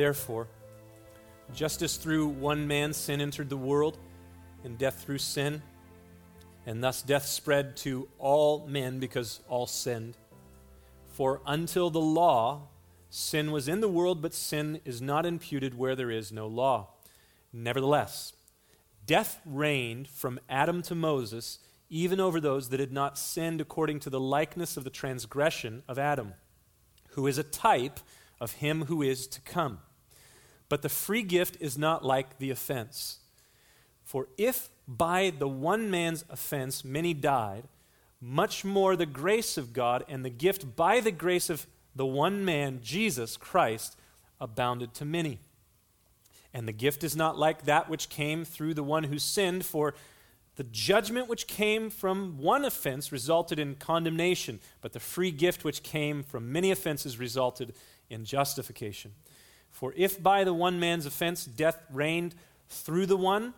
Therefore, just as through one man sin entered the world, and death through sin, and thus death spread to all men because all sinned. For until the law, sin was in the world, but sin is not imputed where there is no law. Nevertheless, death reigned from Adam to Moses, even over those that had not sinned according to the likeness of the transgression of Adam, who is a type of him who is to come. But the free gift is not like the offense. For if by the one man's offense many died, much more the grace of God and the gift by the grace of the one man, Jesus Christ, abounded to many. And the gift is not like that which came through the one who sinned, for the judgment which came from one offense resulted in condemnation, but the free gift which came from many offenses resulted in justification. For if by the one man's offense death reigned through the one,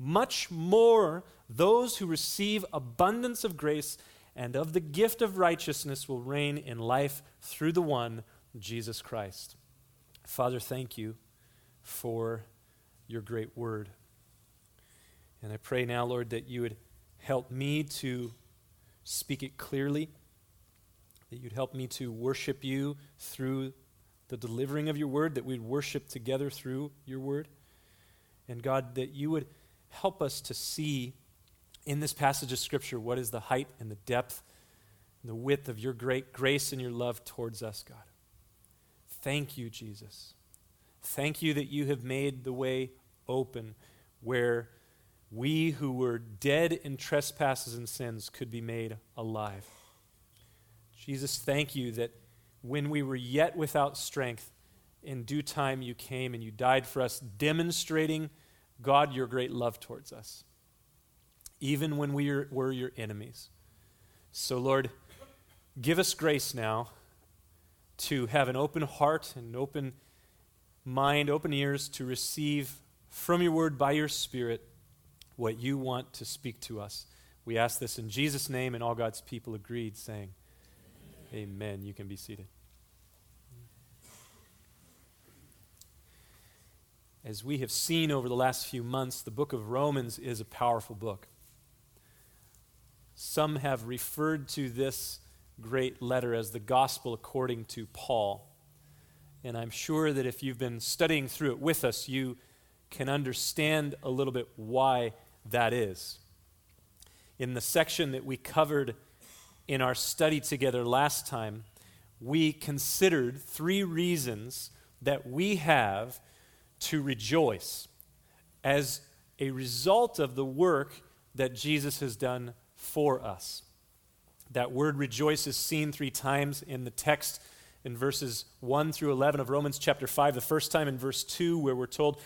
much more those who receive abundance of grace and of the gift of righteousness will reign in life through the one, Jesus Christ. Father, thank you for your great word. And I pray now, Lord, that you would help me to speak it clearly, that you'd help me to worship you through the delivering of your word, that we'd worship together through your word. And God, that you would help us to see in this passage of Scripture what is the height and the depth and the width of your great grace and your love towards us, God. Thank you, Jesus. Thank you that you have made the way open where we who were dead in trespasses and sins could be made alive. Jesus, thank you that when we were yet without strength, in due time you came and you died for us, demonstrating, God, your great love towards us, even when we were your enemies. So, Lord, give us grace now to have an open heart and open mind, open ears to receive from your word by your Spirit what you want to speak to us. We ask this in Jesus' name, and all God's people agreed, saying, Amen. You can be seated. As we have seen over the last few months, the book of Romans is a powerful book. Some have referred to this great letter as the gospel according to Paul. And I'm sure that if you've been studying through it with us, you can understand a little bit why that is. In the section that we covered in our study together last time, we considered three reasons that we have to rejoice as a result of the work that Jesus has done for us. That word rejoice is seen three times in the text in verses 1 through 11 of Romans chapter 5. The first time in verse 2, where we're told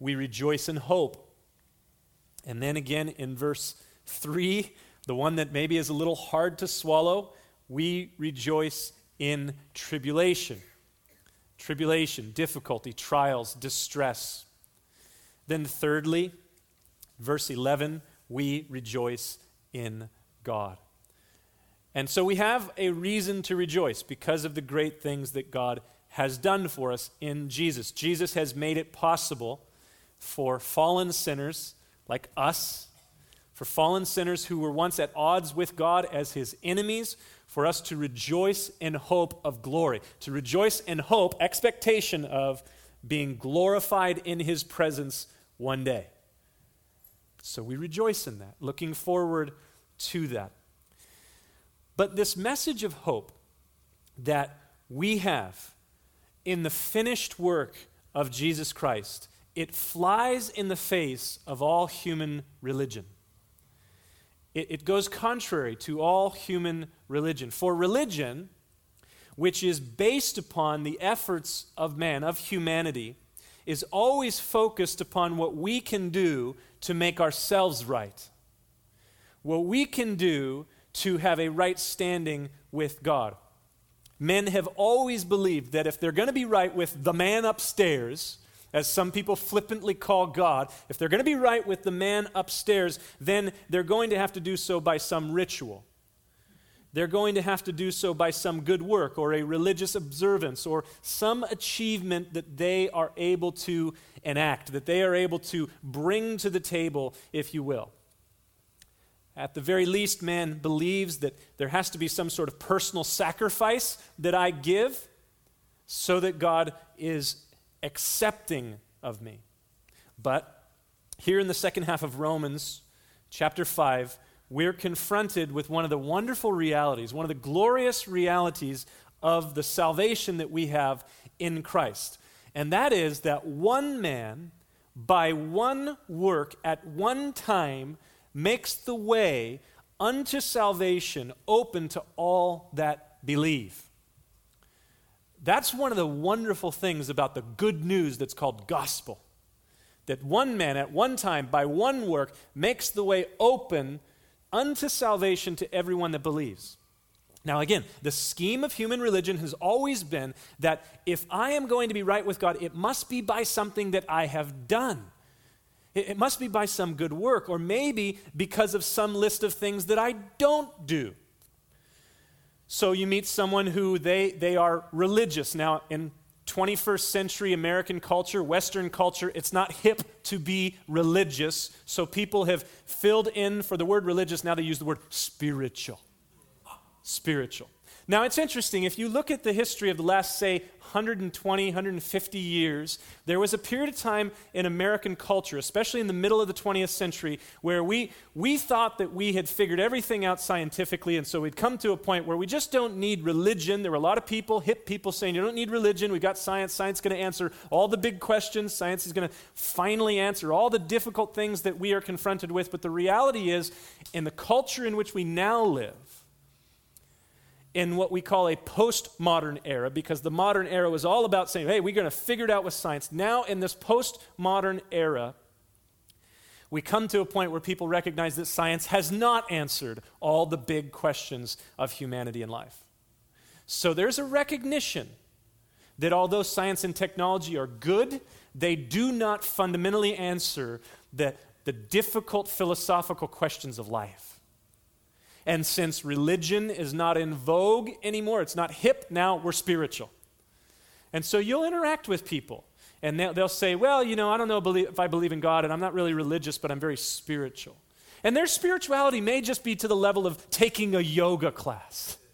we rejoice in hope. And then again in verse 3, the one that maybe is a little hard to swallow, we rejoice in tribulation. Tribulation, difficulty, trials, distress. Then, thirdly, verse 11, we rejoice in God. And so we have a reason to rejoice because of the great things that God has done for us in Jesus. Jesus has made it possible for fallen sinners like us for fallen sinners who were once at odds with God as his enemies, for us to rejoice in hope of glory, to rejoice in hope, expectation of being glorified in his presence one day. So we rejoice in that, looking forward to that. But this message of hope that we have in the finished work of Jesus Christ, it flies in the face of all human religion it, it goes contrary to all human religion. For religion, which is based upon the efforts of man, of humanity, is always focused upon what we can do to make ourselves right. What we can do to have a right standing with God. Men have always believed that if they're going to be right with the man upstairs, as some people flippantly call God, if they're going to be right with the man upstairs, then they're going to have to do so by some ritual. they're going to have to do so by some good work or a religious observance or some achievement that they are able to enact, that they are able to bring to the table, if you will. At the very least, man believes that there has to be some sort of personal sacrifice that I give so that God is accepting of me. But here in the second half of Romans, chapter 5, we're confronted with one of the wonderful realities, one of the glorious realities of the salvation that we have in Christ. And that is that one man, by one work at one time, makes the way unto salvation open to all that believe. That's one of the wonderful things about the good news that's called gospel. That one man at one time, by one work, makes the way open unto salvation to everyone that believes. Now, again, the scheme of human religion has always been that if I am going to be right with God, it must be by something that I have done. It must be by some good work, or maybe because of some list of things that I don't do. So you meet someone who they, they are religious. Now, in 21st century American culture, Western culture, it's not hip to be religious. So people have filled in for the word religious, now they use the word spiritual. Spiritual. Now, it's interesting. If you look at the history of the last, say, 120, 150 years, there was a period of time in American culture, especially in the middle of the 20th century, where we, we thought that we had figured everything out scientifically, and so we'd come to a point where we just don't need religion. There were a lot of people, hip people, saying, You don't need religion. We've got science. Science is going to answer all the big questions. Science is going to finally answer all the difficult things that we are confronted with. But the reality is, in the culture in which we now live, in what we call a postmodern era because the modern era was all about saying, hey, we're going to figure it out with science. Now, in this postmodern era, we come to a point where people recognize that science has not answered all the big questions of humanity and life. So there's a recognition that although science and technology are good, they do not fundamentally answer the, the difficult philosophical questions of life. And since religion is not in vogue anymore, it's not hip, now we're spiritual. And so you'll interact with people. And they'll, say, Well, you know, I don't know if I believe in God, and I'm not really religious, but I'm very spiritual. And their spirituality may just be to the level of taking a yoga class.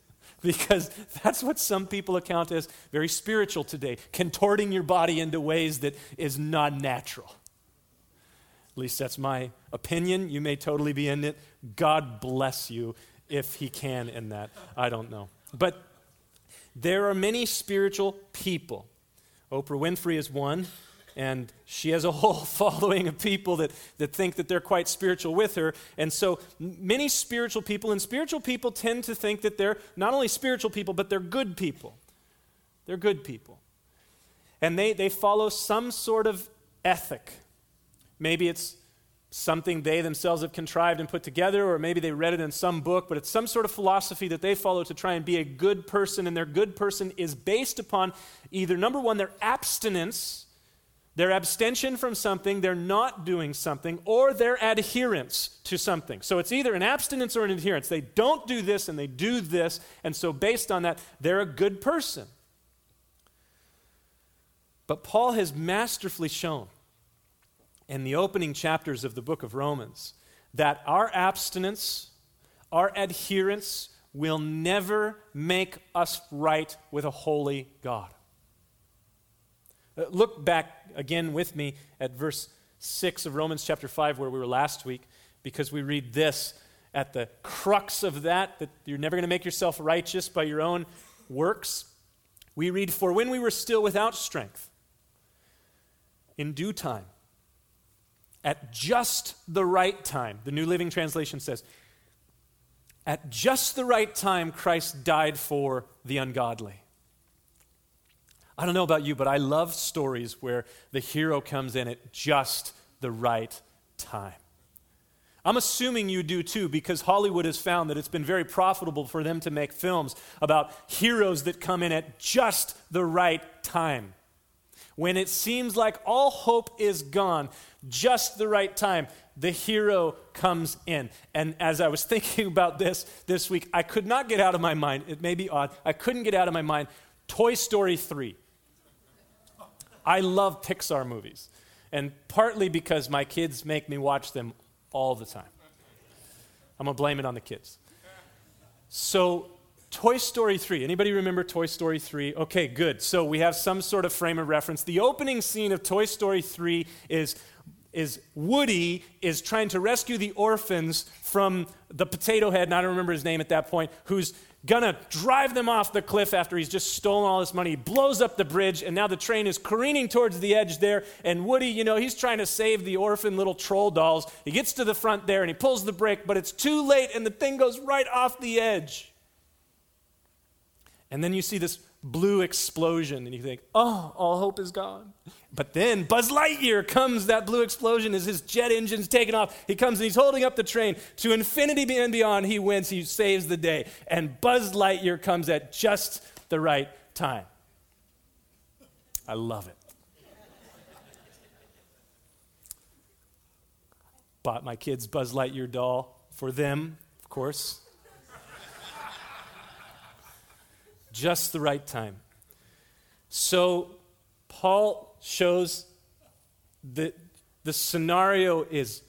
Because that's what some people account as very spiritual today, contorting your body into ways that is not natural. At least that's my opinion. You may totally be in it. God bless you if He can in that. I don't know. But there are many spiritual people. Oprah Winfrey is one, and she has a whole following of people that, that think that they're quite spiritual with her. And so many spiritual people, and spiritual people tend to think that they're not only spiritual people, but they're good people. They're good people. And they, they follow some sort of ethic Maybe it's something they themselves have contrived and put together, or maybe they read it in some book, but it's some sort of philosophy that they follow to try and be a good person, and their good person is based upon either number one, their abstinence, their abstention from something, they're not doing something, or their adherence to something. So it's either an abstinence or an adherence. They don't do this and they do this, and so based on that, they're a good person. But Paul has masterfully shown in the opening chapters of the book of Romans that our abstinence, our adherence, will never make us right with a holy God. Uh, look back again with me at verse 6 of Romans chapter 5, where we were last week, because we read this at the crux of that, that you're never going to make yourself righteous by your own works. We read, For when we were still without strength, in due time, at just the right time. The New Living Translation says, At just the right time, Christ died for the ungodly. I don't know about you, but I love stories where the hero comes in at just the right time. I'm assuming you do too, because Hollywood has found that it's been very profitable for them to make films about heroes that come in at just the right time When it seems like all hope is gone, just the right time, the hero comes in. And as I was thinking about this this week, I could not get out of my mind, it may be odd, I couldn't get out of my mind Toy Story 3. I love Pixar movies, and partly because my kids make me watch them all the time. I'm going to blame it on the kids. So, Toy Story 3. Anybody remember Toy Story 3? Okay, good. So we have some sort of frame of reference. The opening scene of Toy Story 3 is is Woody is trying to rescue the orphans from the potato head, and I don't remember his name at that point, who's gonna drive them off the cliff after he's just stolen all this money. He blows up the bridge, and now the train is careening towards the edge there. And Woody, you know, he's trying to save the orphan little troll dolls. He gets to the front there and he pulls the brake, but it's too late, and the thing goes right off the edge. And then you see this blue explosion, and you think, oh, all hope is gone. But then Buzz Lightyear comes, that blue explosion is his jet engine's taking off. He comes and he's holding up the train to infinity and beyond. He wins, he saves the day. And Buzz Lightyear comes at just the right time. I love it. Bought my kids Buzz Lightyear doll for them, of course. Just the right time. So, Paul shows that the scenario is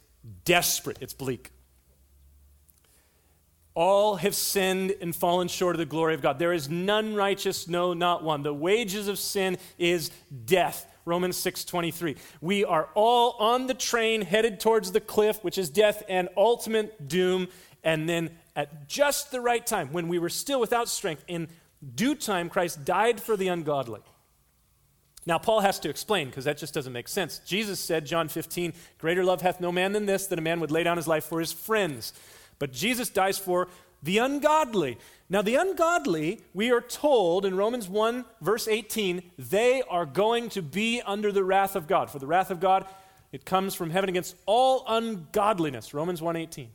desperate, it's bleak. All have sinned and fallen short of the glory of God. There is none righteous, no, not one. The wages of sin is death. Romans 6:23. We are all on the train headed towards the cliff, which is death and ultimate doom, and then at just the right time when we were still without strength in due time, Christ died for the ungodly. Now, Paul has to explain because that just doesn't make sense. Jesus said, John 15, Greater love hath no man than this, that a man would lay down his life for his friends. But Jesus dies for the ungodly. Now, the ungodly, we are told in Romans 1, verse 18, they are going to be under the wrath of God. For the wrath of God, it comes from heaven against all ungodliness. Romans 1 18.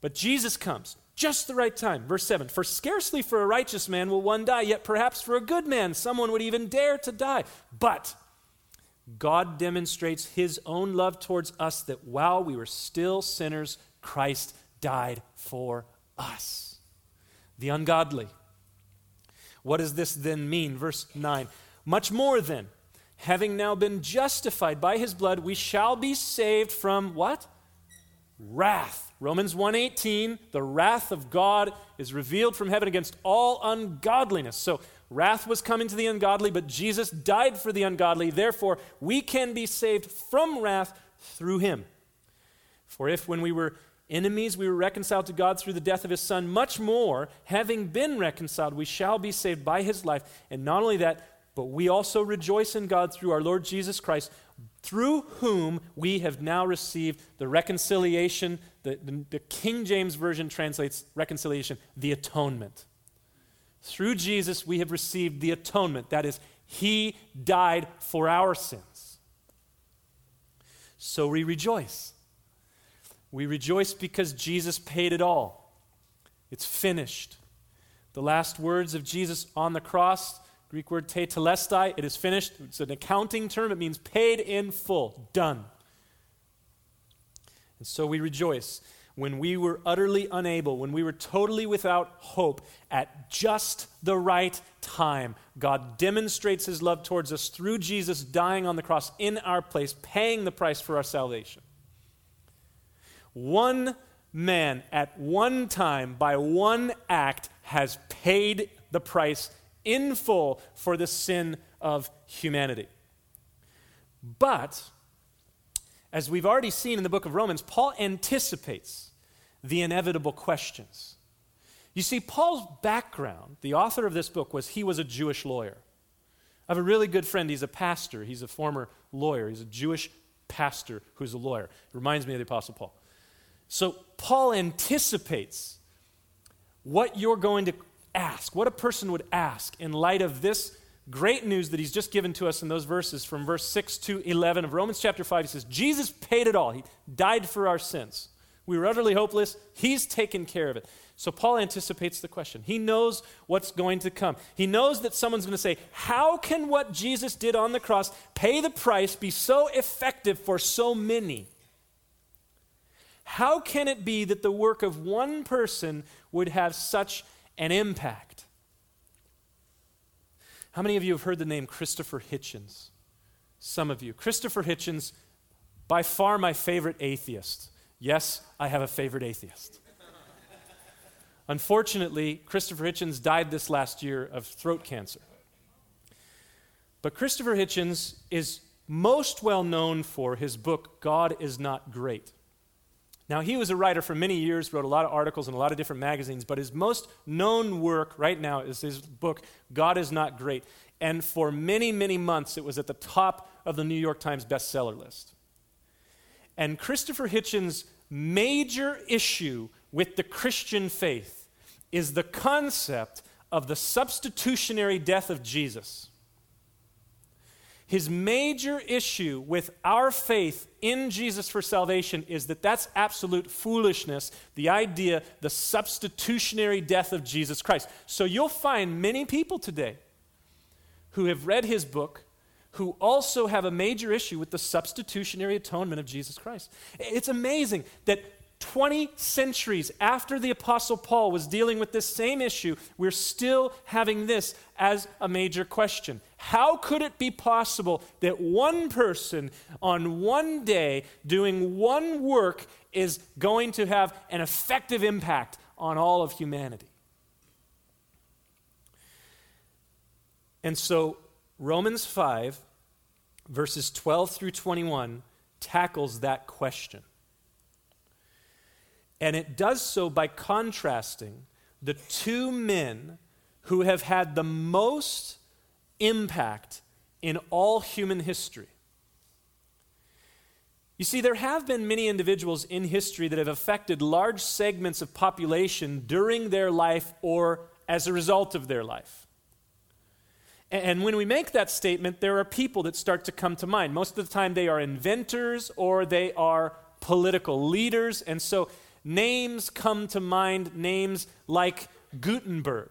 But Jesus comes just the right time. Verse 7 For scarcely for a righteous man will one die, yet perhaps for a good man someone would even dare to die. But God demonstrates his own love towards us that while we were still sinners, Christ died for us. The ungodly. What does this then mean? Verse 9 Much more then, having now been justified by his blood, we shall be saved from what? Wrath Romans 1:18, the wrath of God is revealed from heaven against all ungodliness. So wrath was coming to the ungodly, but Jesus died for the ungodly. Therefore, we can be saved from wrath through him. For if when we were enemies we were reconciled to God through the death of his son, much more, having been reconciled, we shall be saved by his life. And not only that, but we also rejoice in God through our Lord Jesus Christ, through whom we have now received the reconciliation. The, the, the, King James Version translates reconciliation, the atonement. Through Jesus, we have received the atonement. That is, He died for our sins. So we rejoice. We rejoice because Jesus paid it all. It's finished. The last words of Jesus on the cross Greek word tetelestai, it is finished. It's an accounting term. It means paid in full, done. And so we rejoice when we were utterly unable, when we were totally without hope, at just the right time, God demonstrates his love towards us through Jesus dying on the cross in our place, paying the price for our salvation. One man at one time, by one act, has paid the price in full for the sin of humanity. But, as we've already seen in the book of Romans, Paul anticipates the inevitable questions. You see, Paul's background, the author of this book, was he was a Jewish lawyer. I have a really good friend. He's a pastor. He's a former lawyer. He's a Jewish pastor who's a lawyer. It reminds me of the Apostle Paul. So, Paul anticipates what you're going to ask, what a person would ask in light of this great news that he's just given to us in those verses from verse 6 to 11 of Romans chapter 5. He says, Jesus paid it all. He died for our sins. We were utterly hopeless. He's taken care of it. So Paul anticipates the question. He knows what's going to come. He knows that someone's going to say, How can what Jesus did on the cross pay the price, be so effective for so many? How can it be that the work of one person would have such an impact? How many of you have heard the name Christopher Hitchens? Some of you. Christopher Hitchens, by far my favorite atheist. Yes, I have a favorite atheist. Unfortunately, Christopher Hitchens died this last year of throat cancer. But Christopher Hitchens is most well known for his book, God is Not Great. Now, he was a writer for many years, wrote a lot of articles in a lot of different magazines, but his most known work right now is his book, God is Not Great. And for many, many months, it was at the top of the New York Times bestseller list. And Christopher Hitchens' major issue with the Christian faith is the concept of the substitutionary death of Jesus. His major issue with our faith in Jesus for salvation is that that's absolute foolishness, the idea, the substitutionary death of Jesus Christ. So you'll find many people today who have read his book who also have a major issue with the substitutionary atonement of Jesus Christ. It's amazing that 20 centuries after the Apostle Paul was dealing with this same issue, we're still having this as a major question. How could it be possible that one person on one day doing one work is going to have an effective impact on all of humanity? And so, Romans 5, verses 12 through 21, tackles that question. And it does so by contrasting the two men who have had the most impact in all human history. You see, there have been many individuals in history that have affected large segments of population during their life or as a result of their life. And when we make that statement, there are people that start to come to mind. Most of the time, they are inventors or they are political leaders. And so names come to mind, names like Gutenberg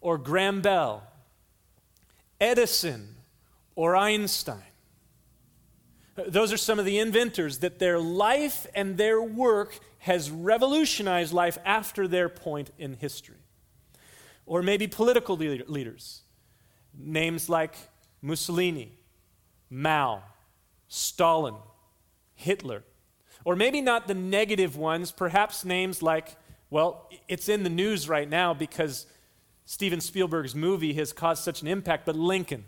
or Graham Bell, Edison or Einstein. Those are some of the inventors that their life and their work has revolutionized life after their point in history. Or maybe political leaders, names like Mussolini, Mao, Stalin, Hitler. Or maybe not the negative ones, perhaps names like, well, it's in the news right now because Steven Spielberg's movie has caused such an impact, but Lincoln.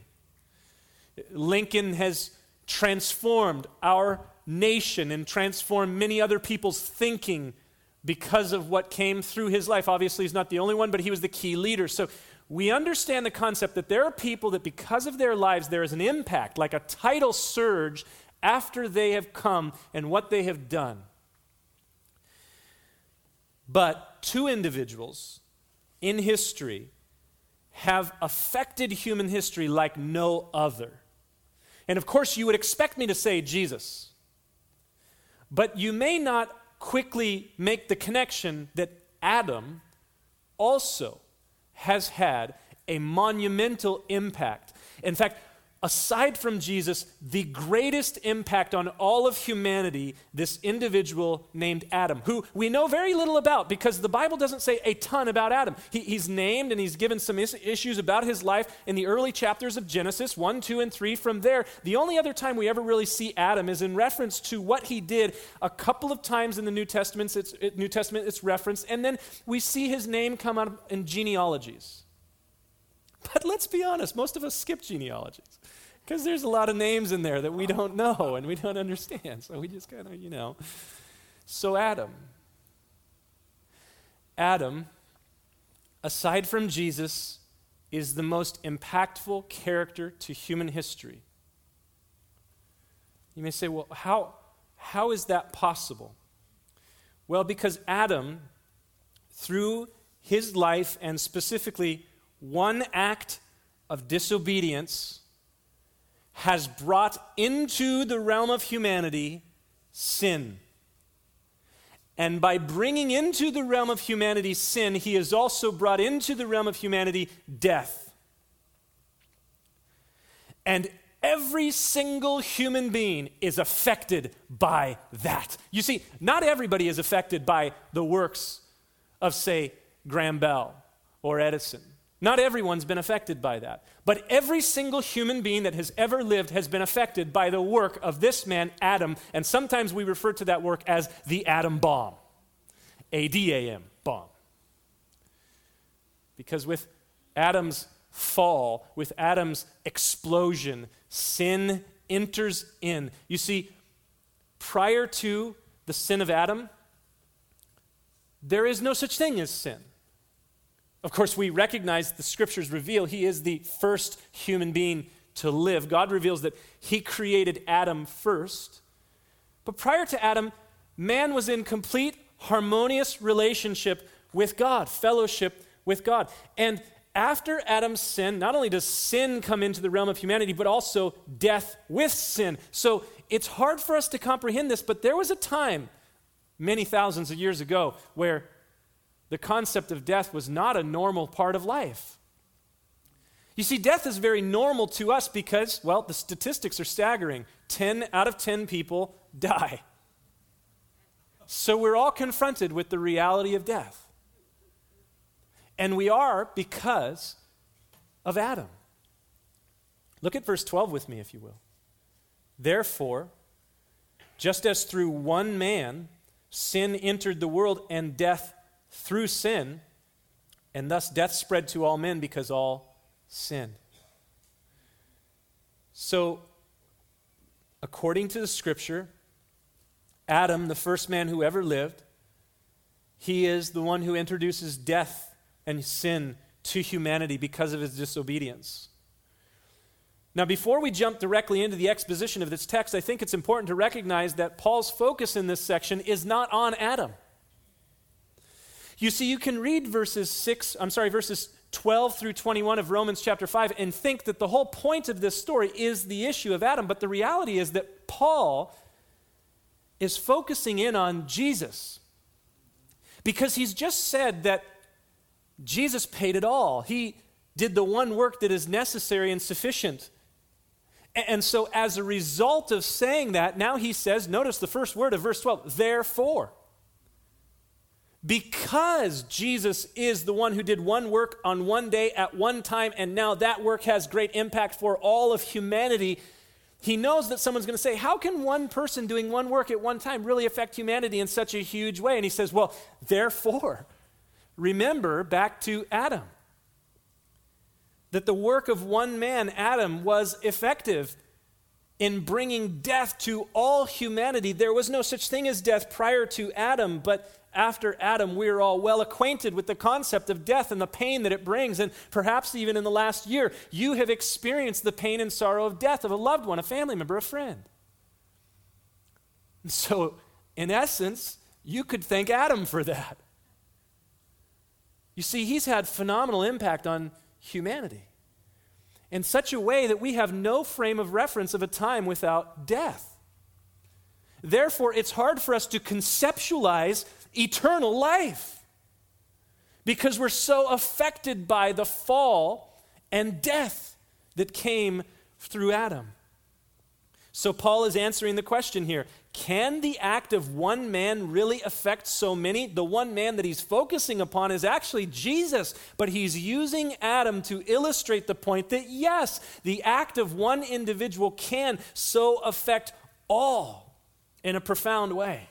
Lincoln has transformed our nation and transformed many other people's thinking because of what came through his life. Obviously, he's not the only one, but he was the key leader. So we understand the concept that there are people that, because of their lives, there is an impact, like a tidal surge after they have come and what they have done. But two individuals in history have affected human history like no other. And of course, you would expect me to say Jesus. But you may not quickly make the connection that Adam also has had a monumental impact. In fact, aside from Jesus, the greatest impact on all of humanity, this individual named Adam, who we know very little about because the Bible doesn't say a ton about Adam. He, he's named and he's given some is- issues about his life in the early chapters of Genesis 1, 2, and 3. From there, the only other time we ever really see Adam is in reference to what he did a couple of times in the New Testament. It's, it, New Testament, it's referenced, and then we see his name come out in genealogies. But let's be honest, most of us skip genealogies because there's a lot of names in there that we don't know and we don't understand. So we just kind of, you know. So, Adam. Adam, aside from Jesus, is the most impactful character to human history. You may say, well, how, how is that possible? Well, because Adam, through his life and specifically one act of disobedience, has brought into the realm of humanity sin. And by bringing into the realm of humanity sin, he has also brought into the realm of humanity death. And every single human being is affected by that. You see, not everybody is affected by the works of, say, Graham Bell or Edison. Not everyone's been affected by that. But every single human being that has ever lived has been affected by the work of this man, Adam. And sometimes we refer to that work as the Adam bomb. A D A M, bomb. Because with Adam's fall, with Adam's explosion, sin enters in. You see, prior to the sin of Adam, there is no such thing as sin. Of course, we recognize the scriptures reveal he is the first human being to live. God reveals that he created Adam first. But prior to Adam, man was in complete harmonious relationship with God, fellowship with God. And after Adam's sin, not only does sin come into the realm of humanity, but also death with sin. So it's hard for us to comprehend this, but there was a time many thousands of years ago where the concept of death was not a normal part of life. You see, death is very normal to us because, well, the statistics are staggering. 10 out of 10 people die. So we're all confronted with the reality of death. And we are because of Adam. Look at verse 12 with me, if you will. Therefore, just as through one man sin entered the world and death through sin, and thus death spread to all men because all sinned. So, according to the scripture, Adam, the first man who ever lived, he is the one who introduces death and sin to humanity because of his disobedience. Now, before we jump directly into the exposition of this text, I think it's important to recognize that Paul's focus in this section is not on Adam. You see, you can read verses 6, I'm sorry, verses 12 through 21 of Romans chapter 5 and think that the whole point of this story is the issue of Adam, but the reality is that Paul is focusing in on Jesus because he's just said that Jesus paid it all. He did the one work that is necessary and sufficient. And so, as a result of saying that, now he says, notice the first word of verse 12, therefore. Because Jesus is the one who did one work on one day at one time, and now that work has great impact for all of humanity, he knows that someone's going to say, How can one person doing one work at one time really affect humanity in such a huge way? And he says, Well, therefore, remember back to Adam that the work of one man, Adam, was effective in bringing death to all humanity. There was no such thing as death prior to Adam, but after Adam, we are all well acquainted with the concept of death and the pain that it brings. And perhaps even in the last year, you have experienced the pain and sorrow of death of a loved one, a family member, a friend. And so, in essence, you could thank Adam for that. You see, he's had phenomenal impact on humanity in such a way that we have no frame of reference of a time without death. Therefore, it's hard for us to conceptualize eternal life because we're so affected by the fall and death that came through Adam. So, Paul is answering the question here can the act of one man really affect so many? The one man that he's focusing upon is actually Jesus, but he's using Adam to illustrate the point that yes, the act of one individual can so affect all in a profound way.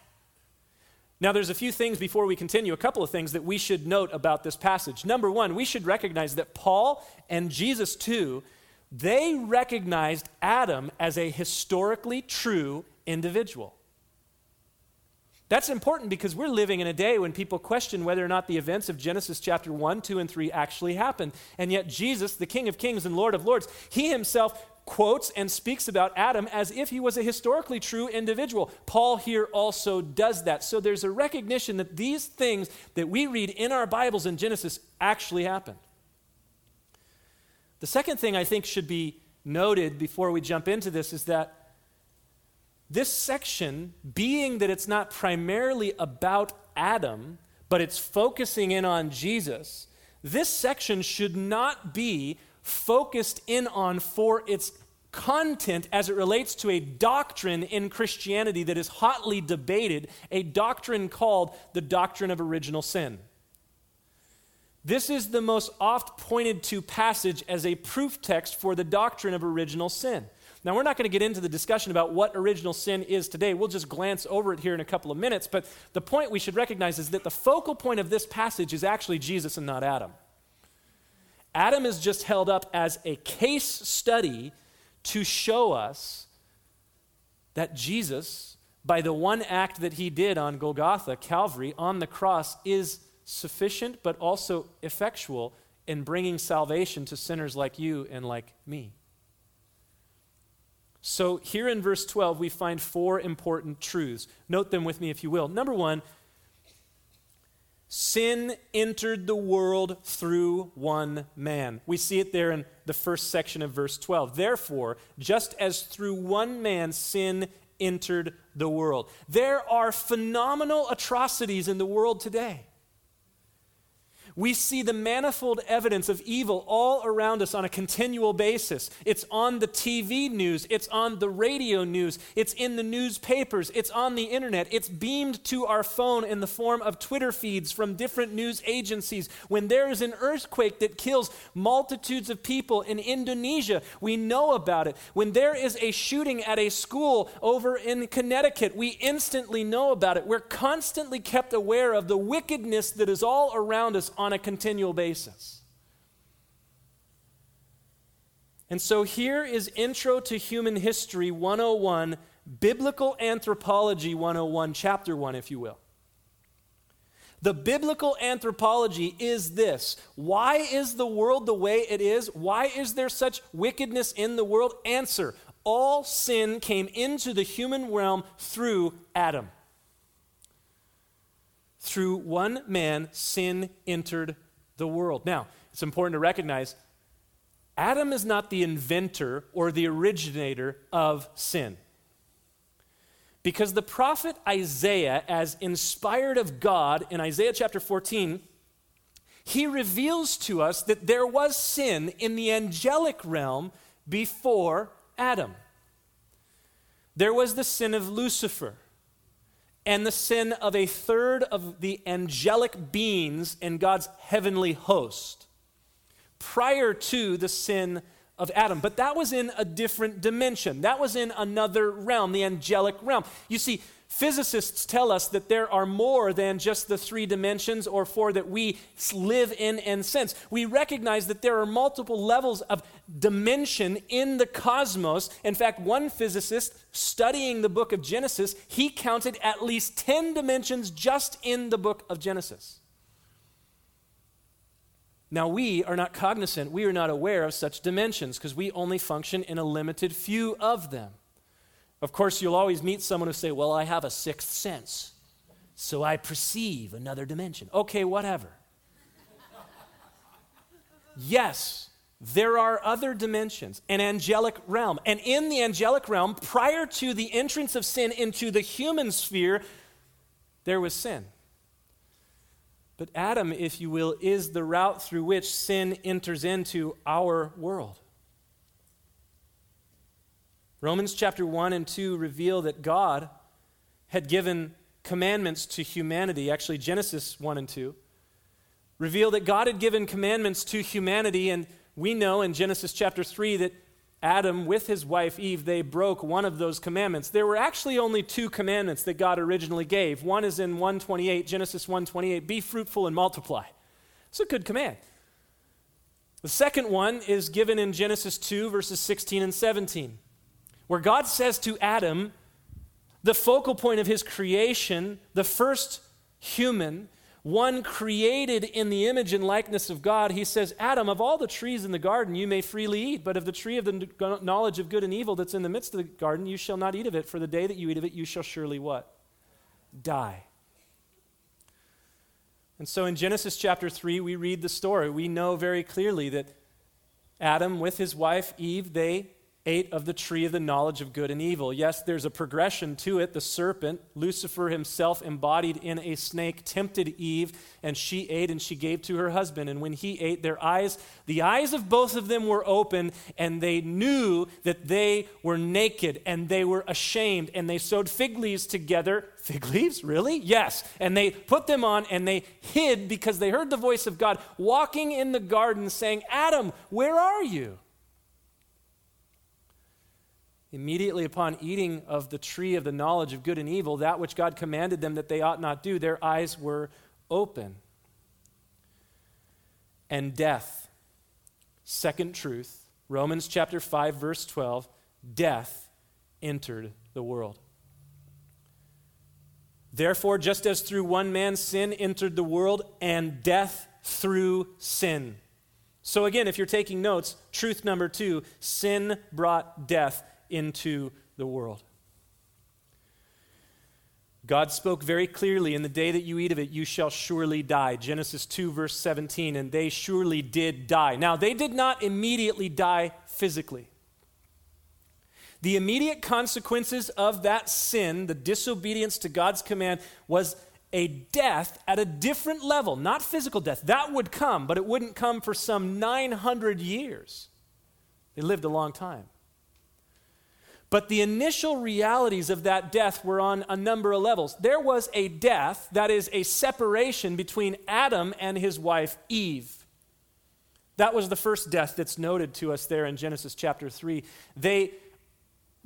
Now, there's a few things before we continue, a couple of things that we should note about this passage. Number one, we should recognize that Paul and Jesus, too, they recognized Adam as a historically true individual. That's important because we're living in a day when people question whether or not the events of Genesis chapter 1, 2, and 3 actually happened. And yet, Jesus, the King of Kings and Lord of Lords, he himself quotes and speaks about Adam as if he was a historically true individual. Paul here also does that. So there's a recognition that these things that we read in our Bibles in Genesis actually happened. The second thing I think should be noted before we jump into this is that this section, being that it's not primarily about Adam, but it's focusing in on Jesus, this section should not be focused in on for its content as it relates to a doctrine in Christianity that is hotly debated, a doctrine called the doctrine of original sin. This is the most oft pointed to passage as a proof text for the doctrine of original sin. Now, we're not going to get into the discussion about what original sin is today. We'll just glance over it here in a couple of minutes. But the point we should recognize is that the focal point of this passage is actually Jesus and not Adam. Adam is just held up as a case study to show us that Jesus, by the one act that he did on Golgotha, Calvary, on the cross, is sufficient but also effectual in bringing salvation to sinners like you and like me. So, here in verse 12, we find four important truths. Note them with me if you will. Number one, sin entered the world through one man. We see it there in the first section of verse 12. Therefore, just as through one man sin entered the world, there are phenomenal atrocities in the world today we see the manifold evidence of evil all around us on a continual basis. It's on the TV news, it's on the radio news, it's in the newspapers, it's on the internet, it's beamed to our phone in the form of Twitter feeds from different news agencies. When there is an earthquake that kills multitudes of people in Indonesia, we know about it. When there is a shooting at a school over in Connecticut, we instantly know about it. We're constantly kept aware of the wickedness that is all around us on on a continual basis. And so here is Intro to Human History 101, Biblical Anthropology 101, Chapter 1, if you will. The biblical anthropology is this Why is the world the way it is? Why is there such wickedness in the world? Answer All sin came into the human realm through Adam through one man, sin entered the world. Now, it's important to recognize Adam is not the inventor or the originator of sin. Because the prophet Isaiah, as inspired of God in Isaiah chapter 14, he reveals to us that there was sin in the angelic realm before Adam. There was the sin of Lucifer and the sin of a third of the angelic beings in God's heavenly host prior to the sin of Adam. But that was in a different dimension, that was in another realm, the angelic realm. You see, Physicists tell us that there are more than just the three dimensions or four that we live in and sense. We recognize that there are multiple levels of dimension in the cosmos. In fact, one physicist studying the book of Genesis, he counted at least 10 dimensions just in the book of Genesis. Now, we are not cognizant, we are not aware of such dimensions because we only function in a limited few of them. Of course, you'll always meet someone who say, "Well, I have a sixth sense, so I perceive another dimension." Okay, whatever. yes, there are other dimensions, an angelic realm. And in the angelic realm, prior to the entrance of sin into the human sphere, there was sin. But Adam, if you will, is the route through which sin enters into our world. Romans chapter 1 and 2 reveal that God had given commandments to humanity. Actually, Genesis 1 and 2 reveal that God had given commandments to humanity, and we know in Genesis chapter 3 that Adam, with his wife Eve, they broke one of those commandments. There were actually only two commandments that God originally gave. One is in 128, Genesis 128, be fruitful and multiply. It's a good command. The second one is given in Genesis 2, verses 16 and 17 where God says to Adam, the focal point of his creation, the first human, one created in the image and likeness of God, he says, Adam, of all the trees in the garden you may freely eat, but of the tree of the knowledge of good and evil that's in the midst of the garden, you shall not eat of it, for the day that you eat of it, you shall surely what? Die. And so in Genesis chapter 3, we read the story. We know very clearly that Adam, with his wife Eve, they ate of the tree of the knowledge of good and evil. Yes, there's a progression to it. The serpent, Lucifer himself, embodied in a snake, tempted Eve, and she ate and she gave to her husband. And when he ate, their eyes, the eyes of both of them were open, and they knew that they were naked and they were ashamed. And they sewed fig leaves together. Fig leaves? Really? Yes. And they put them on and they hid because they heard the voice of God walking in the garden saying, Adam, where are you? Immediately upon eating of the tree of the knowledge of good and evil, that which God commanded them that they ought not do, their eyes were open. And death, second truth, Romans chapter 5, verse 12, death entered the world. Therefore, just as through one man sin entered the world, and death through sin. So, again, if you're taking notes, truth number two sin brought death into the world. God spoke very clearly, in the day that you eat of it, you shall surely die. Genesis 2, verse 17, and they surely did die. Now, they did not immediately die physically. The immediate consequences of that sin, the disobedience to God's command, was a death at a different level, not physical death. That would come, but it wouldn't come for some 900 years. They lived a long time. But the initial realities of that death were on a number of levels. There was a death, that is, a separation between Adam and his wife Eve. That was the first death that's noted to us there in Genesis chapter 3. They,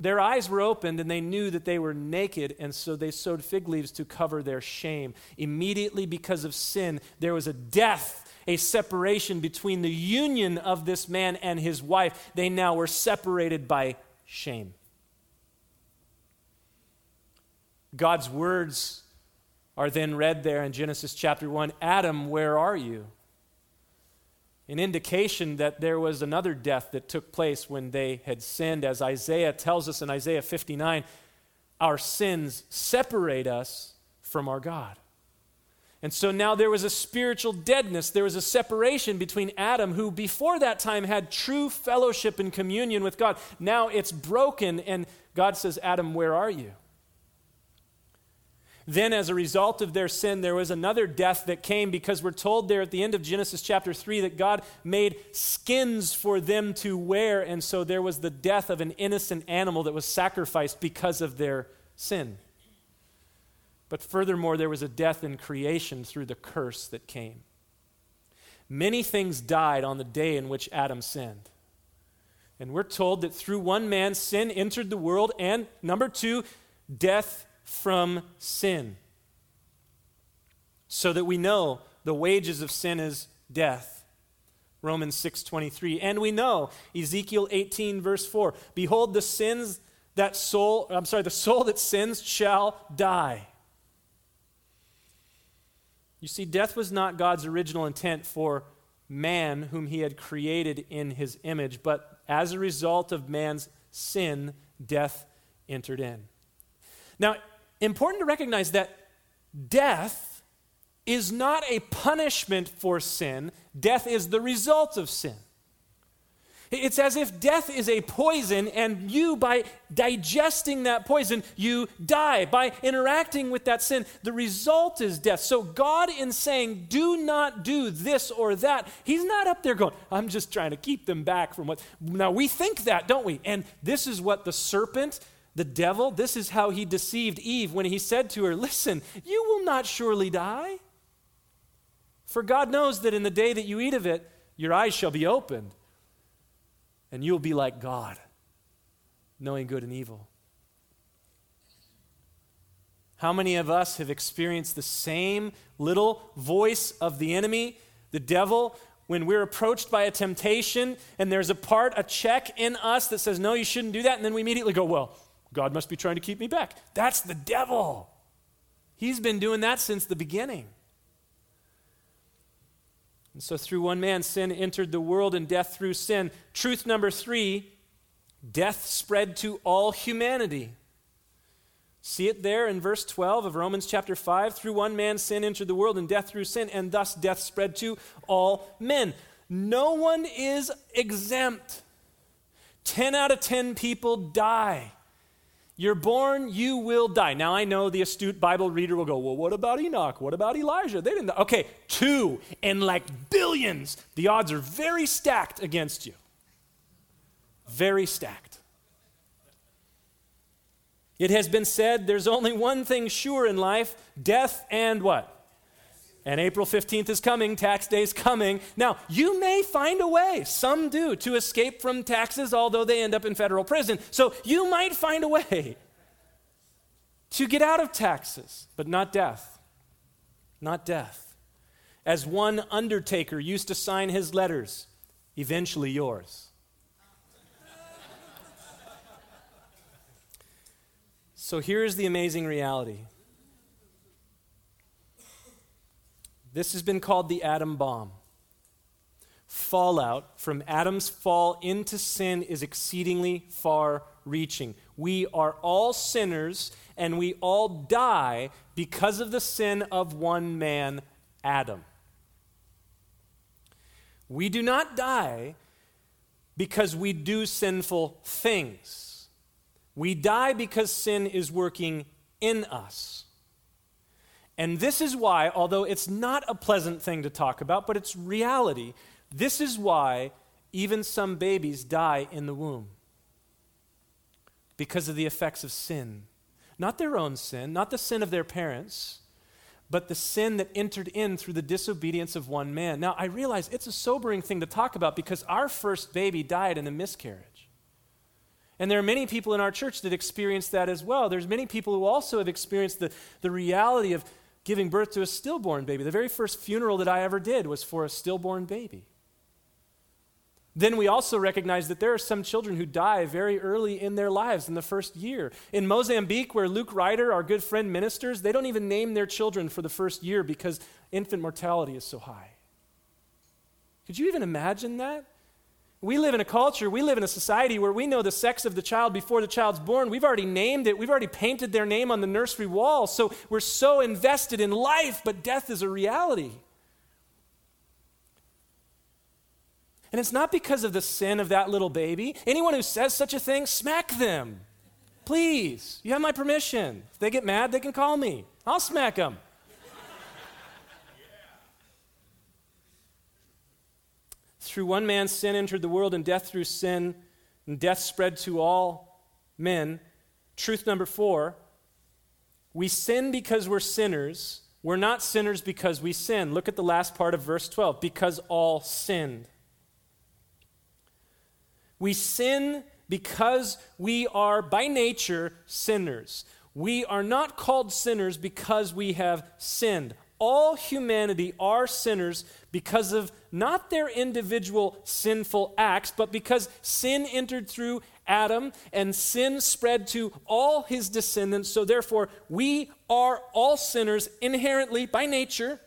their eyes were opened and they knew that they were naked, and so they sewed fig leaves to cover their shame. Immediately, because of sin, there was a death, a separation between the union of this man and his wife. They now were separated by shame. God's words are then read there in Genesis chapter 1 Adam, where are you? An indication that there was another death that took place when they had sinned. As Isaiah tells us in Isaiah 59, our sins separate us from our God. And so now there was a spiritual deadness. There was a separation between Adam, who before that time had true fellowship and communion with God. Now it's broken, and God says, Adam, where are you? Then, as a result of their sin, there was another death that came because we're told there at the end of Genesis chapter 3 that God made skins for them to wear. And so there was the death of an innocent animal that was sacrificed because of their sin. But furthermore, there was a death in creation through the curse that came. Many things died on the day in which Adam sinned. And we're told that through one man, sin entered the world, and number two, death from sin. So that we know the wages of sin is death. Romans 6:23. And we know Ezekiel 18 verse 4. Behold the sins that soul, I'm sorry, the soul that sins shall die. You see, death was not God's original intent for man whom he had created in his image, but as a result of man's sin, death entered in. Now, important to recognize that death is not a punishment for sin, death is the result of sin. It's as if death is a poison, and you, by digesting that poison, you die. By interacting with that sin, the result is death. So, God, in saying, do not do this or that, He's not up there going, I'm just trying to keep them back from what. Now, we think that, don't we? And this is what the serpent the devil, this is how he deceived Eve when he said to her, Listen, you will not surely die. For God knows that in the day that you eat of it, your eyes shall be opened, and you'll be like God, knowing good and evil. How many of us have experienced the same little voice of the enemy, the devil, when we're approached by a temptation and there's a part, a check in us that says, no, you shouldn't do that, and then we immediately go, well, God must be trying to keep me back. That's the devil. He's been doing that since the beginning. And so, through one man, sin entered the world and death through sin. Truth number three death spread to all humanity. See it there in verse 12 of Romans chapter 5. Through one man, sin entered the world, and death through sin, and thus death spread to all men. No one is exempt. 10 out of 10 people die. You're born, you will die. Now, I know the astute Bible reader will go, Well, what about Enoch? What about Elijah? They didn't die. Okay, two in like billions. The odds are very stacked against you. Very stacked. It has been said there's only one thing sure in life death and what? And April 15th is coming, tax day is coming. Now, you may find a way, some do, to escape from taxes, although they end up in federal prison. So you might find a way to get out of taxes, but not death. Not death. As one undertaker used to sign his letters, eventually yours. so here's the amazing reality This has been called the atom bomb. Fallout from Adam's fall into sin is exceedingly far reaching. We are all sinners and we all die because of the sin of one man, Adam. We do not die because we do sinful things. We die because sin is working in us. And this is why, although it's not a pleasant thing to talk about, but it's reality, this is why even some babies die in the womb. Because of the effects of sin. Not their own sin, not the sin of their parents, but the sin that entered in through the disobedience of one man. Now, I realize it's a sobering thing to talk about because our first baby died in a miscarriage. And there are many people in our church that experience that as well. There's many people who also have experienced the, the reality of giving birth to a stillborn baby. The very first funeral that I ever did was for a stillborn baby. Then we also recognize that there are some children who die very early in their lives in the first year. In Mozambique, where Luke Ryder, our good friend, ministers, they don't even name their children for the first year because infant mortality is so high. Could you even imagine that? We live in a culture, we live in a society where we know the sex of the child before the child's born. We've already named it, we've already painted their name on the nursery wall. So we're so invested in life, but death is a reality. And it's not because of the sin of that little baby. Anyone who says such a thing, smack them. Please. You have my permission. If they get mad, they can call me. I'll smack them. Through one man's sin entered the world, and death through sin, and death spread to all men. Truth number four we sin because we're sinners. We're not sinners because we sin. Look at the last part of verse 12 because all sinned. We sin because we are by nature sinners. We are not called sinners because we have sinned all humanity are sinners because of not their individual sinful acts, but because sin entered through Adam and sin spread to all his descendants. So, therefore, we are all sinners inherently by nature.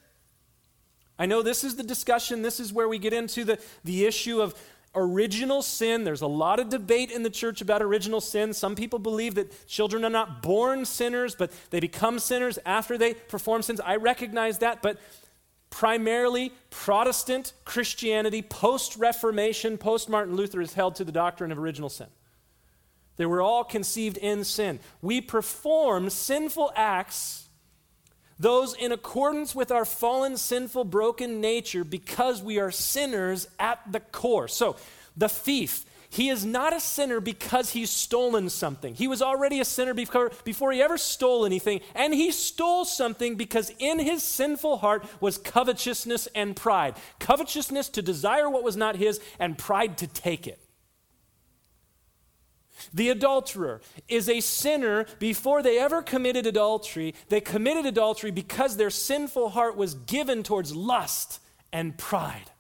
I know this is the discussion, this is where we get into the, the issue of original sin. There's a lot of debate in the church about original sin. Some people believe that children are not born sinners, but they become sinners after they perform sins. I recognize that, but primarily Protestant Christianity, post Reformation, post Martin Luther, is held to the doctrine of original sin. They were all conceived in sin. We perform sinful acts those in accordance with our fallen, sinful, broken nature because we are sinners at the core. So, the thief, he is not a sinner because he's stolen something. He was already a sinner before, before he ever stole anything, and he stole something because in his sinful heart was covetousness and pride. Covetousness to desire what was not his, and pride to take it. The adulterer is a sinner before they ever committed adultery. They committed adultery because their sinful heart was given towards lust and pride.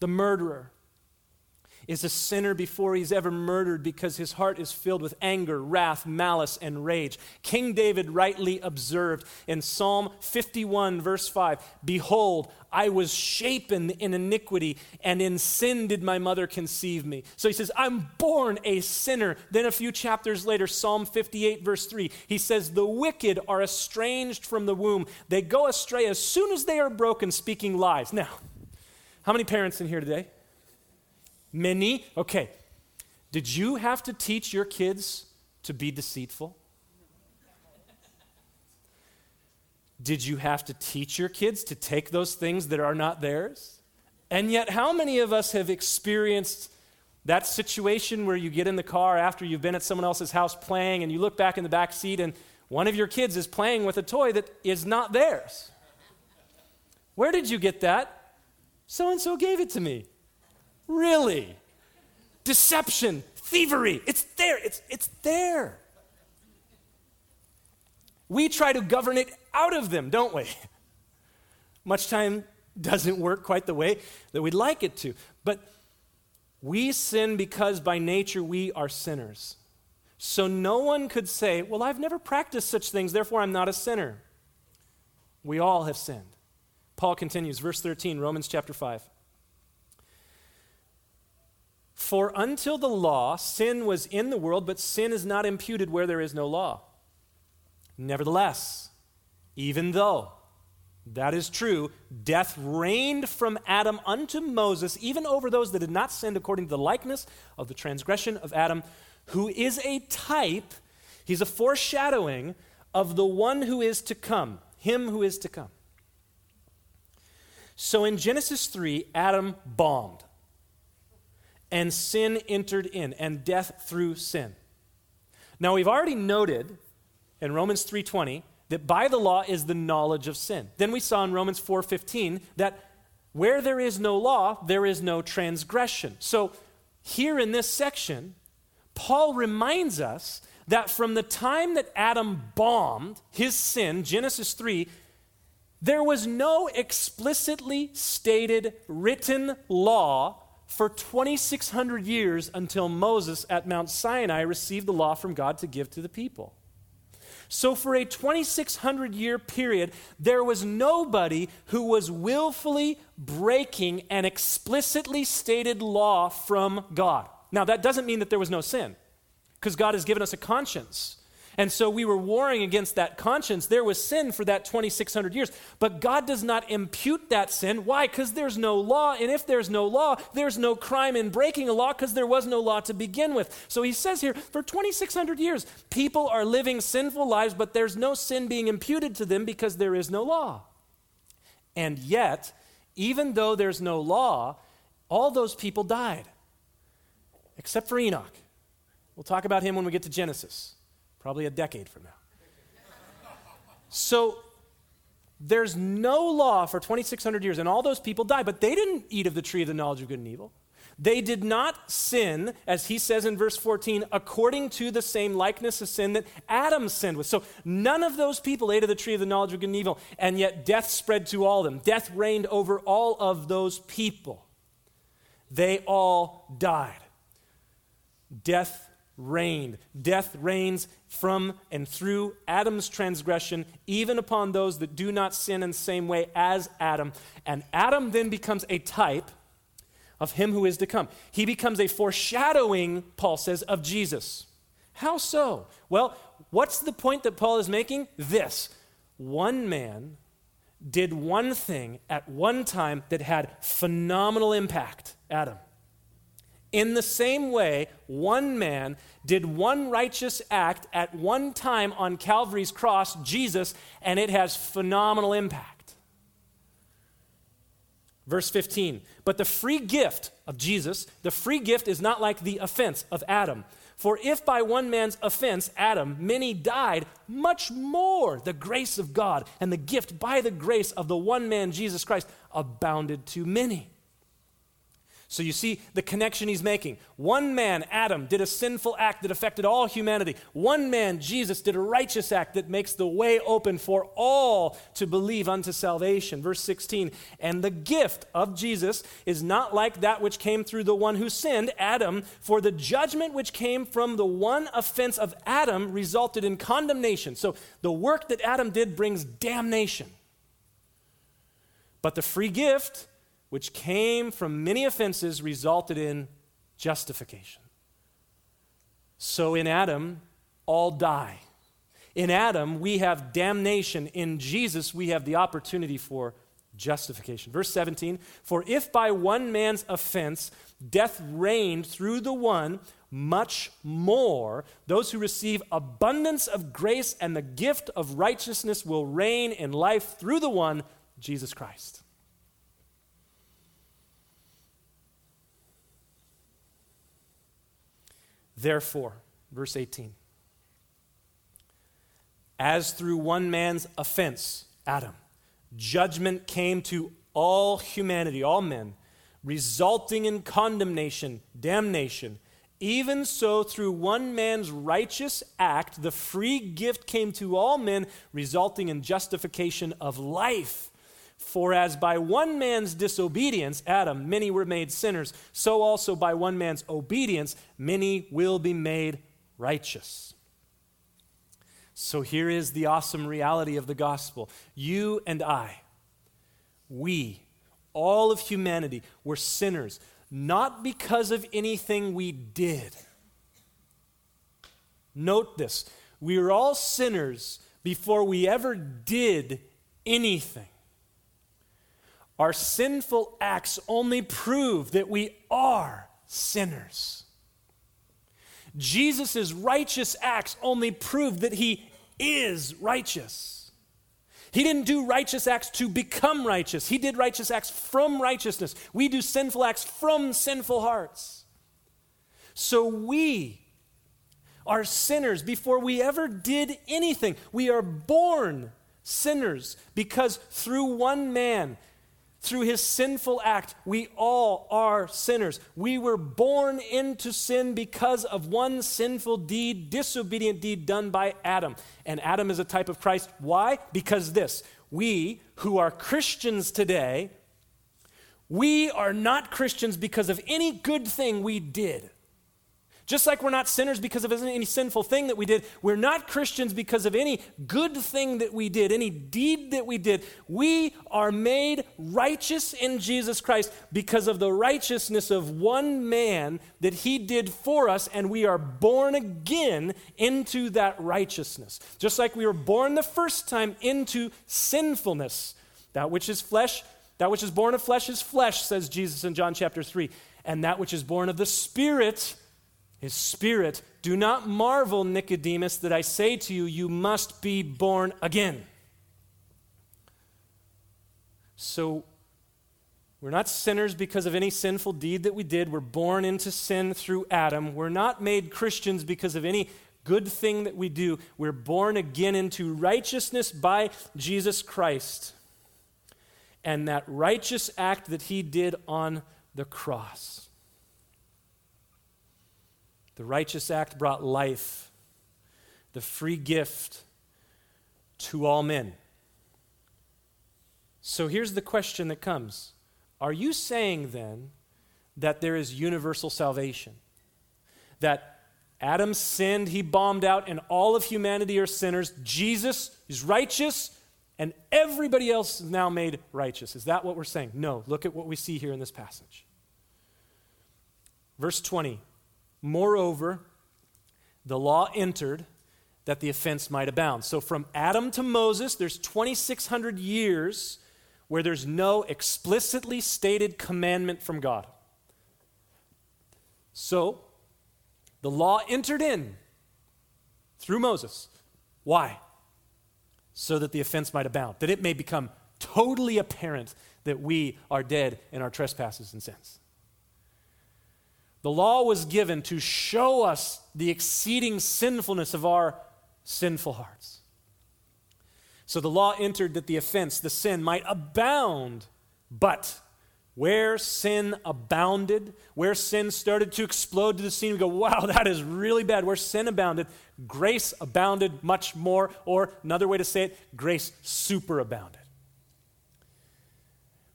The murderer is a sinner before he's ever murdered because his heart is filled with anger, wrath, malice, and rage. King David rightly observed in Psalm 51, verse 5 Behold, I was shapen in iniquity, and in sin did my mother conceive me. So he says, I'm born a sinner. Then a few chapters later, Psalm 58, verse 3, he says, The wicked are estranged from the womb. They go astray as soon as they are broken, speaking lies. Now, how many parents in here today? Many? Okay. Did you have to teach your kids to be deceitful? Did you have to teach your kids to take those things that are not theirs? And yet, how many of us have experienced that situation where you get in the car after you've been at someone else's house playing and you look back in the back seat and one of your kids is playing with a toy that is not theirs? Where did you get that? So and so gave it to me. Really? Deception, thievery. It's there. It's, it's there. We try to govern it out of them, don't we? Much time doesn't work quite the way that we'd like it to. But we sin because by nature we are sinners. So no one could say, Well, I've never practiced such things, therefore I'm not a sinner. We all have sinned. Paul continues, verse 13, Romans chapter 5. For until the law, sin was in the world, but sin is not imputed where there is no law. Nevertheless, even though that is true, death reigned from Adam unto Moses, even over those that did not sin according to the likeness of the transgression of Adam, who is a type, he's a foreshadowing of the one who is to come, him who is to come. So in Genesis 3, Adam bombed, and sin entered in, and death through sin. Now we've already noted in Romans 3:20 that by the law is the knowledge of sin. Then we saw in Romans 4:15 that where there is no law, there is no transgression. So here in this section, Paul reminds us that from the time that Adam bombed his sin, Genesis 3, there was no explicitly stated written law for 2,600 years until Moses at Mount Sinai received the law from God to give to the people. So, for a 2,600 year period, there was nobody who was willfully breaking an explicitly stated law from God. Now, that doesn't mean that there was no sin, because God has given us a conscience. And so we were warring against that conscience. There was sin for that 2,600 years. But God does not impute that sin. Why? Because there's no law. And if there's no law, there's no crime in breaking a law because there was no law to begin with. So he says here for 2,600 years, people are living sinful lives, but there's no sin being imputed to them because there is no law. And yet, even though there's no law, all those people died, except for Enoch. We'll talk about him when we get to Genesis probably a decade from now. So there's no law for 2,600 years, and all those people died, but they didn't eat of the tree of the knowledge of good and evil. They did not sin, as he says in verse 14, according to the same likeness of sin that Adam sinned with. So none of those people ate of the tree of the knowledge of good and evil, and yet death spread to all of them. Death reigned over all of those people. They all died. Death reigned. Death reigns from and through Adam's transgression, even upon those that do not sin in the same way as Adam. And Adam then becomes a type of him who is to come. He becomes a foreshadowing, Paul says, of Jesus. How so? Well, what's the point that Paul is making? This one man did one thing at one time that had phenomenal impact Adam. In the same way, one man did one righteous act at one time on Calvary's cross, Jesus, and it has phenomenal impact. Verse 15, but the free gift of Jesus, the free gift is not like the offense of Adam. For if by one man's offense, Adam, many died, much more the grace of God and the gift by the grace of the one man, Jesus Christ, abounded to many. So you see the connection he's making. One man, Adam, did a sinful act that affected all humanity. One man, Jesus, did a righteous act that makes the way open for all to believe unto salvation. Verse 16, and the gift of Jesus is not like that which came through the one who sinned, Adam, for the judgment which came from the one offense of Adam resulted in condemnation. So the work that Adam did brings damnation. But the free gift, which came from many offenses, resulted in justification. So in Adam, all die. In Adam, we have damnation. In Jesus, we have the opportunity for justification. Verse 17 For if by one man's offense death reigned through the one, much more those who receive abundance of grace and the gift of righteousness will reign in life through the one, Jesus Christ. Therefore, verse 18, as through one man's offense, Adam, judgment came to all humanity, all men, resulting in condemnation, damnation. Even so, through one man's righteous act, the free gift came to all men, resulting in justification of life. For as by one man's disobedience, Adam, many were made sinners, so also by one man's obedience, many will be made righteous. So here is the awesome reality of the gospel. You and I, we, all of humanity, were sinners, not because of anything we did. Note this we were all sinners before we ever did anything. Our sinful acts only prove that we are sinners. Jesus' righteous acts only prove that he is righteous. He didn't do righteous acts to become righteous. He did righteous acts from righteousness. We do sinful acts from sinful hearts. So we are sinners before we ever did anything. We are born sinners because through one man, through his sinful act, we all are sinners. We were born into sin because of one sinful deed, disobedient deed done by Adam. And Adam is a type of Christ. Why? Because this we who are Christians today, we are not Christians because of any good thing we did. Just like we're not sinners because of any sinful thing that we did, we're not Christians because of any good thing that we did, any deed that we did. We are made righteous in Jesus Christ because of the righteousness of one man that he did for us, and we are born again into that righteousness. Just like we were born the first time into sinfulness. That which is flesh, that which is born of flesh is flesh, says Jesus in John chapter 3. And that which is born of the Spirit his spirit. Do not marvel, Nicodemus, that I say to you, you must be born again. So, we're not sinners because of any sinful deed that we did. We're born into sin through Adam. We're not made Christians because of any good thing that we do. We're born again into righteousness by Jesus Christ and that righteous act that he did on the cross. The righteous act brought life, the free gift to all men. So here's the question that comes Are you saying then that there is universal salvation? That Adam sinned, he bombed out, and all of humanity are sinners. Jesus is righteous, and everybody else is now made righteous. Is that what we're saying? No. Look at what we see here in this passage. Verse 20 Moreover, the law entered that the offense might abound. So from Adam to Moses, there's 2,600 years where there's no explicitly stated commandment from God. So the law entered in through Moses. Why? So that the offense might abound, that it may become totally apparent that we are dead in our trespasses and sins. The law was given to show us the exceeding sinfulness of our sinful hearts. So the law entered that the offense, the sin, might abound. But where sin abounded, where sin started to explode to the scene, we go, wow, that is really bad. Where sin abounded, grace abounded much more. Or another way to say it, grace superabounded.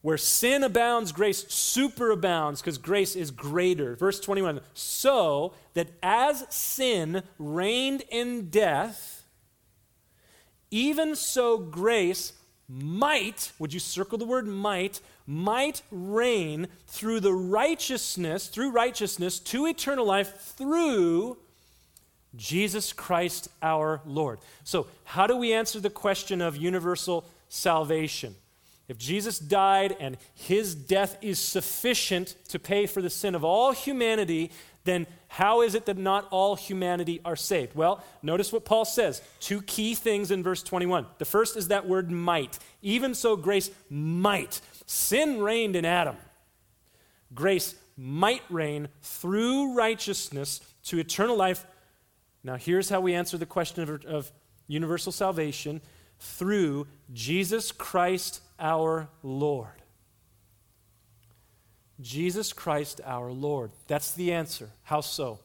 Where sin abounds, grace superabounds because grace is greater. Verse 21 So that as sin reigned in death, even so grace might, would you circle the word might, might reign through the righteousness, through righteousness to eternal life through Jesus Christ our Lord. So, how do we answer the question of universal salvation? If Jesus died and his death is sufficient to pay for the sin of all humanity, then how is it that not all humanity are saved? Well, notice what Paul says. Two key things in verse 21. The first is that word might. Even so, grace might. Sin reigned in Adam. Grace might reign through righteousness to eternal life. Now, here's how we answer the question of, of universal salvation through Jesus Christ our Lord. Jesus Christ our Lord. That's the answer. How so?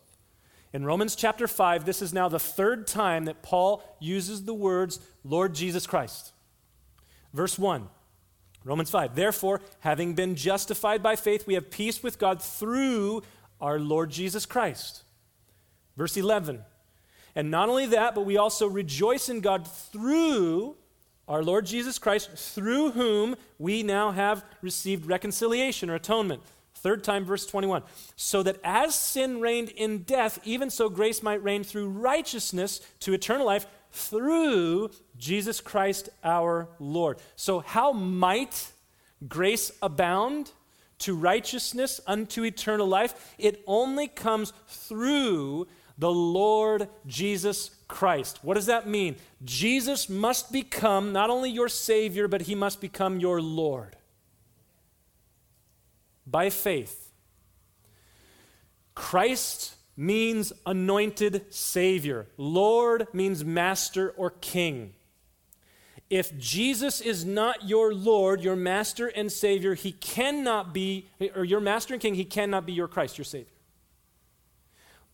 In Romans chapter 5, this is now the third time that Paul uses the words Lord Jesus Christ. Verse 1, Romans 5. Therefore, having been justified by faith, we have peace with God through our Lord Jesus Christ. Verse 11. And not only that, but we also rejoice in God through our Lord Jesus Christ, through whom we now have received reconciliation or atonement. Third time, verse 21. So that as sin reigned in death, even so grace might reign through righteousness to eternal life through Jesus Christ our Lord. So, how might grace abound to righteousness unto eternal life? It only comes through the Lord Jesus Christ. What does that mean? Jesus must become not only your Savior, but he must become your Lord. By faith. Christ means anointed Savior, Lord means master or king. If Jesus is not your Lord, your master and Savior, he cannot be, or your master and king, he cannot be your Christ, your Savior.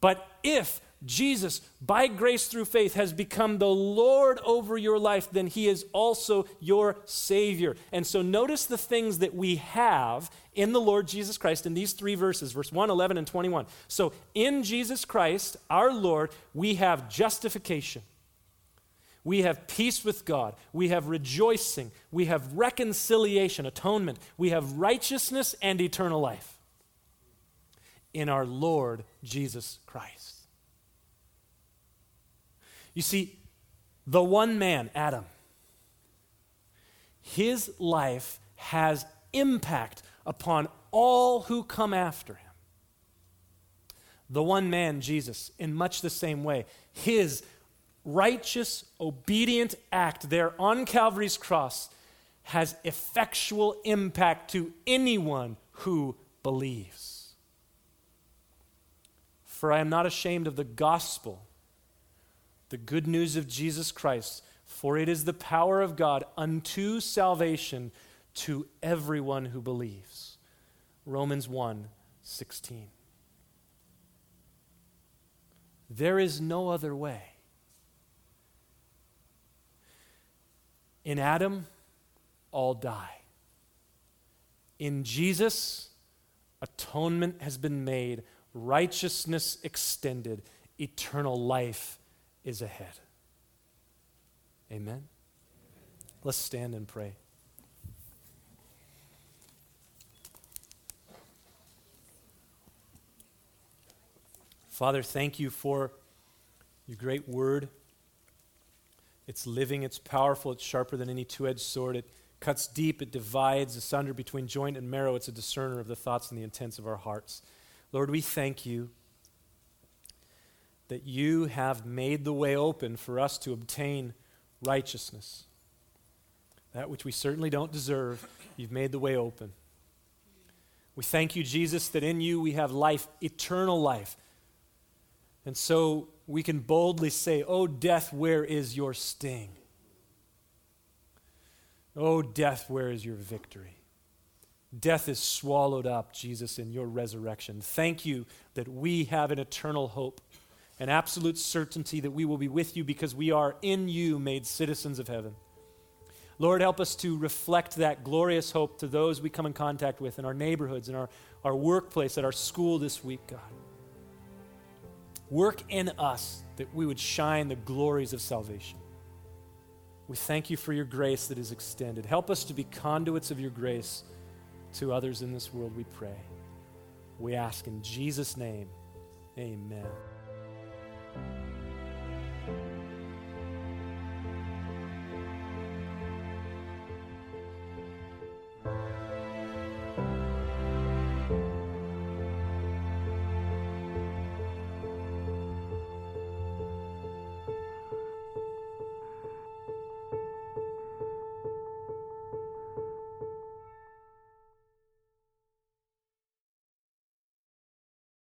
But if Jesus, by grace through faith, has become the Lord over your life, then he is also your Savior. And so notice the things that we have in the Lord Jesus Christ in these three verses, verse 1, 11, and 21. So in Jesus Christ, our Lord, we have justification. We have peace with God. We have rejoicing. We have reconciliation, atonement. We have righteousness and eternal life in our Lord Jesus Christ. You see, the one man, Adam, his life has impact upon all who come after him. The one man, Jesus, in much the same way, his righteous, obedient act there on Calvary's cross has effectual impact to anyone who believes. For I am not ashamed of the gospel the good news of Jesus Christ, for it is the power of God unto salvation to everyone who believes. Romans 1 16. There is no other way. In Adam, all die. In Jesus, atonement has been made, righteousness extended, eternal life is ahead. Amen? Let's stand and pray. Father, thank you for your great word. It's living, it's powerful, it's sharper than any two edged sword. It cuts deep, it divides asunder between joint and marrow. It's a discerner of the thoughts and the intents of our hearts. Lord, we thank you that you have made the way open for us to obtain righteousness. That which we certainly don't deserve, you've made the way open. We thank you, Jesus, that in you we have life, eternal life. And so we can boldly say, Oh, death, where is your sting? Oh, death, where is your victory? Death is swallowed up, Jesus, in your resurrection. Thank you that we have an eternal hope an absolute certainty that we will be with you because we are in you made citizens of heaven. Lord, help us to reflect that glorious hope to those we come in contact with in our neighborhoods, in our, our workplace, at our school this week, God. Work in us that we would shine the glories of salvation. We thank you for your grace that is extended. Help us to be conduits of your grace to others in this world, we pray. We ask in Jesus' name, amen. Thank you.